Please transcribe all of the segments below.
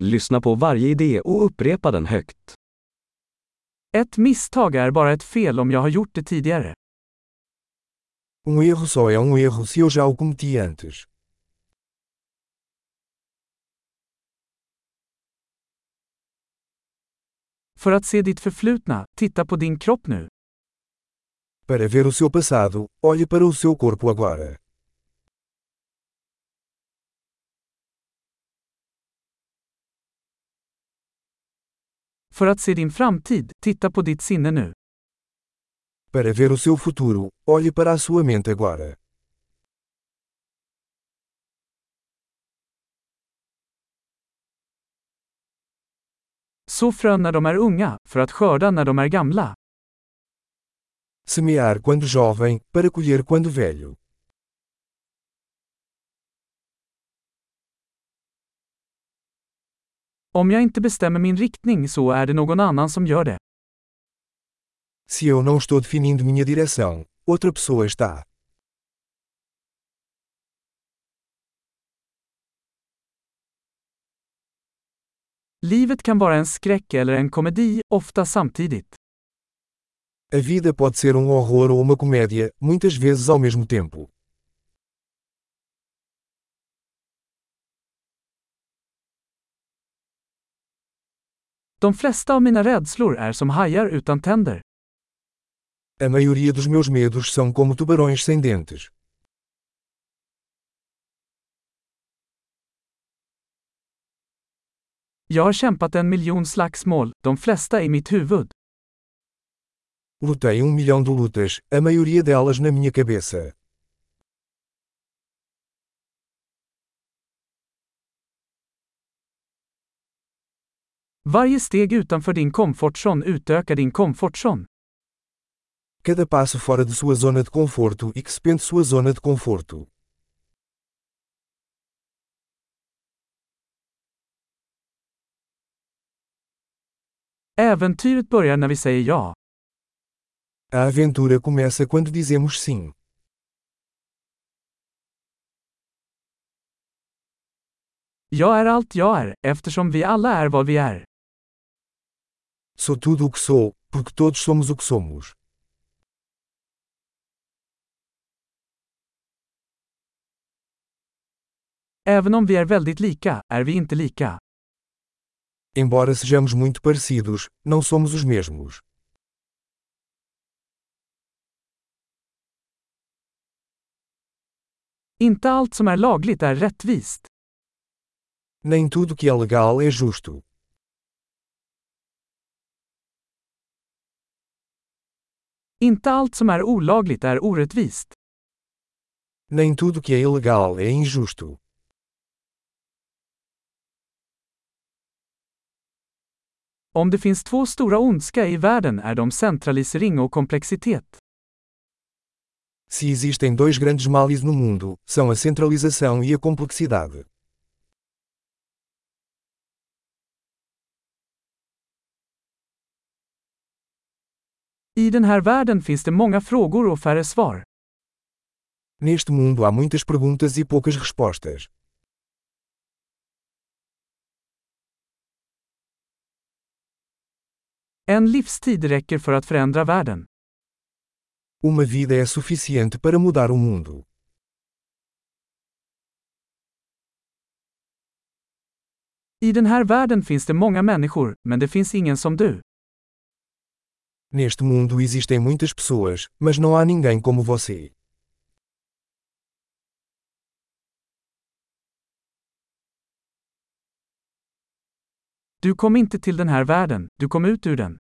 Lyssna på varje idé och upprepa den högt. Ett misstag är bara ett fel om jag har gjort det tidigare. Um erro só é um erro se eu já o cometi antes. För att se ditt förflutna, titta på din kropp nu. Para ver o seu passado, olhe para o seu corpo agora. För att se din framtid, titta på ditt sinne nu. Para ver o seu futuro, olhe para a sua mente agora. Så frön när de är unga, för att skörda när de är gamla. Semear quando jovem, para colher quando velho. Om jag inte bestämmer min riktning så är det någon annan som gör det. Se eu não estou definindo minha direção, outra pessoa está. Livet kan vara en skräck eller en komedi, ofta samtidigt. A vida pode ser um horror ou uma comédia, muitas vezes ao mesmo tempo. De flesta av mina rädslor är som hajar utan tänder. A maioria dos meus medos são como tubarões sem dentes. Jag har kämpat en miljon slagsmål, de flesta i mitt huvud. Lutei um milhão de lutas, a maioria delas na minha cabeça. Varje steg utanför din komfortzon utökar din komfortzon. Cada passo fora de sua zona de conforto expande sua zona de conforto. Äventyret börjar när vi säger ja. A aventura começa quando dizemos sim. Jag är allt jag är, eftersom vi alla är vad vi är. Sou tudo o que sou, porque todos somos o que somos. Även om vi är väldigt lika, är vi inte lika. Embora sejamos muito parecidos, não somos os mesmos. Inte allt som är lagligt är rättvist. Nem tudo que é legal é justo. Inte allt som är olagligt är orättvist. Nem tudo que é ilegal é injusto. Om det finns två stora ondska i världen är de centralisering och komplexitet. Se existem dois grandes males no mundo, são a centralização e a complexidade. I den här världen finns det många frågor och färre svar. Neste mundo há muitas perguntas e poucas respostas. En livstid räcker för att förändra världen. Uma vida é suficiente para mudar o mundo. I den här världen finns det många människor, men det finns ingen som du. Neste mundo existem muitas pessoas, mas não há ninguém como você. Du kom inte till den här världen, du kom ut ur den.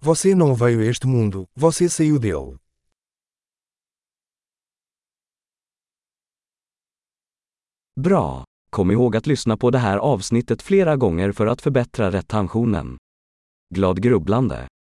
Você não veio a este mundo, você saiu dele. Bra! Kom ihåg att lyssna på det här avsnittet flera gånger för att förbättra retentionen. Glad grubblande!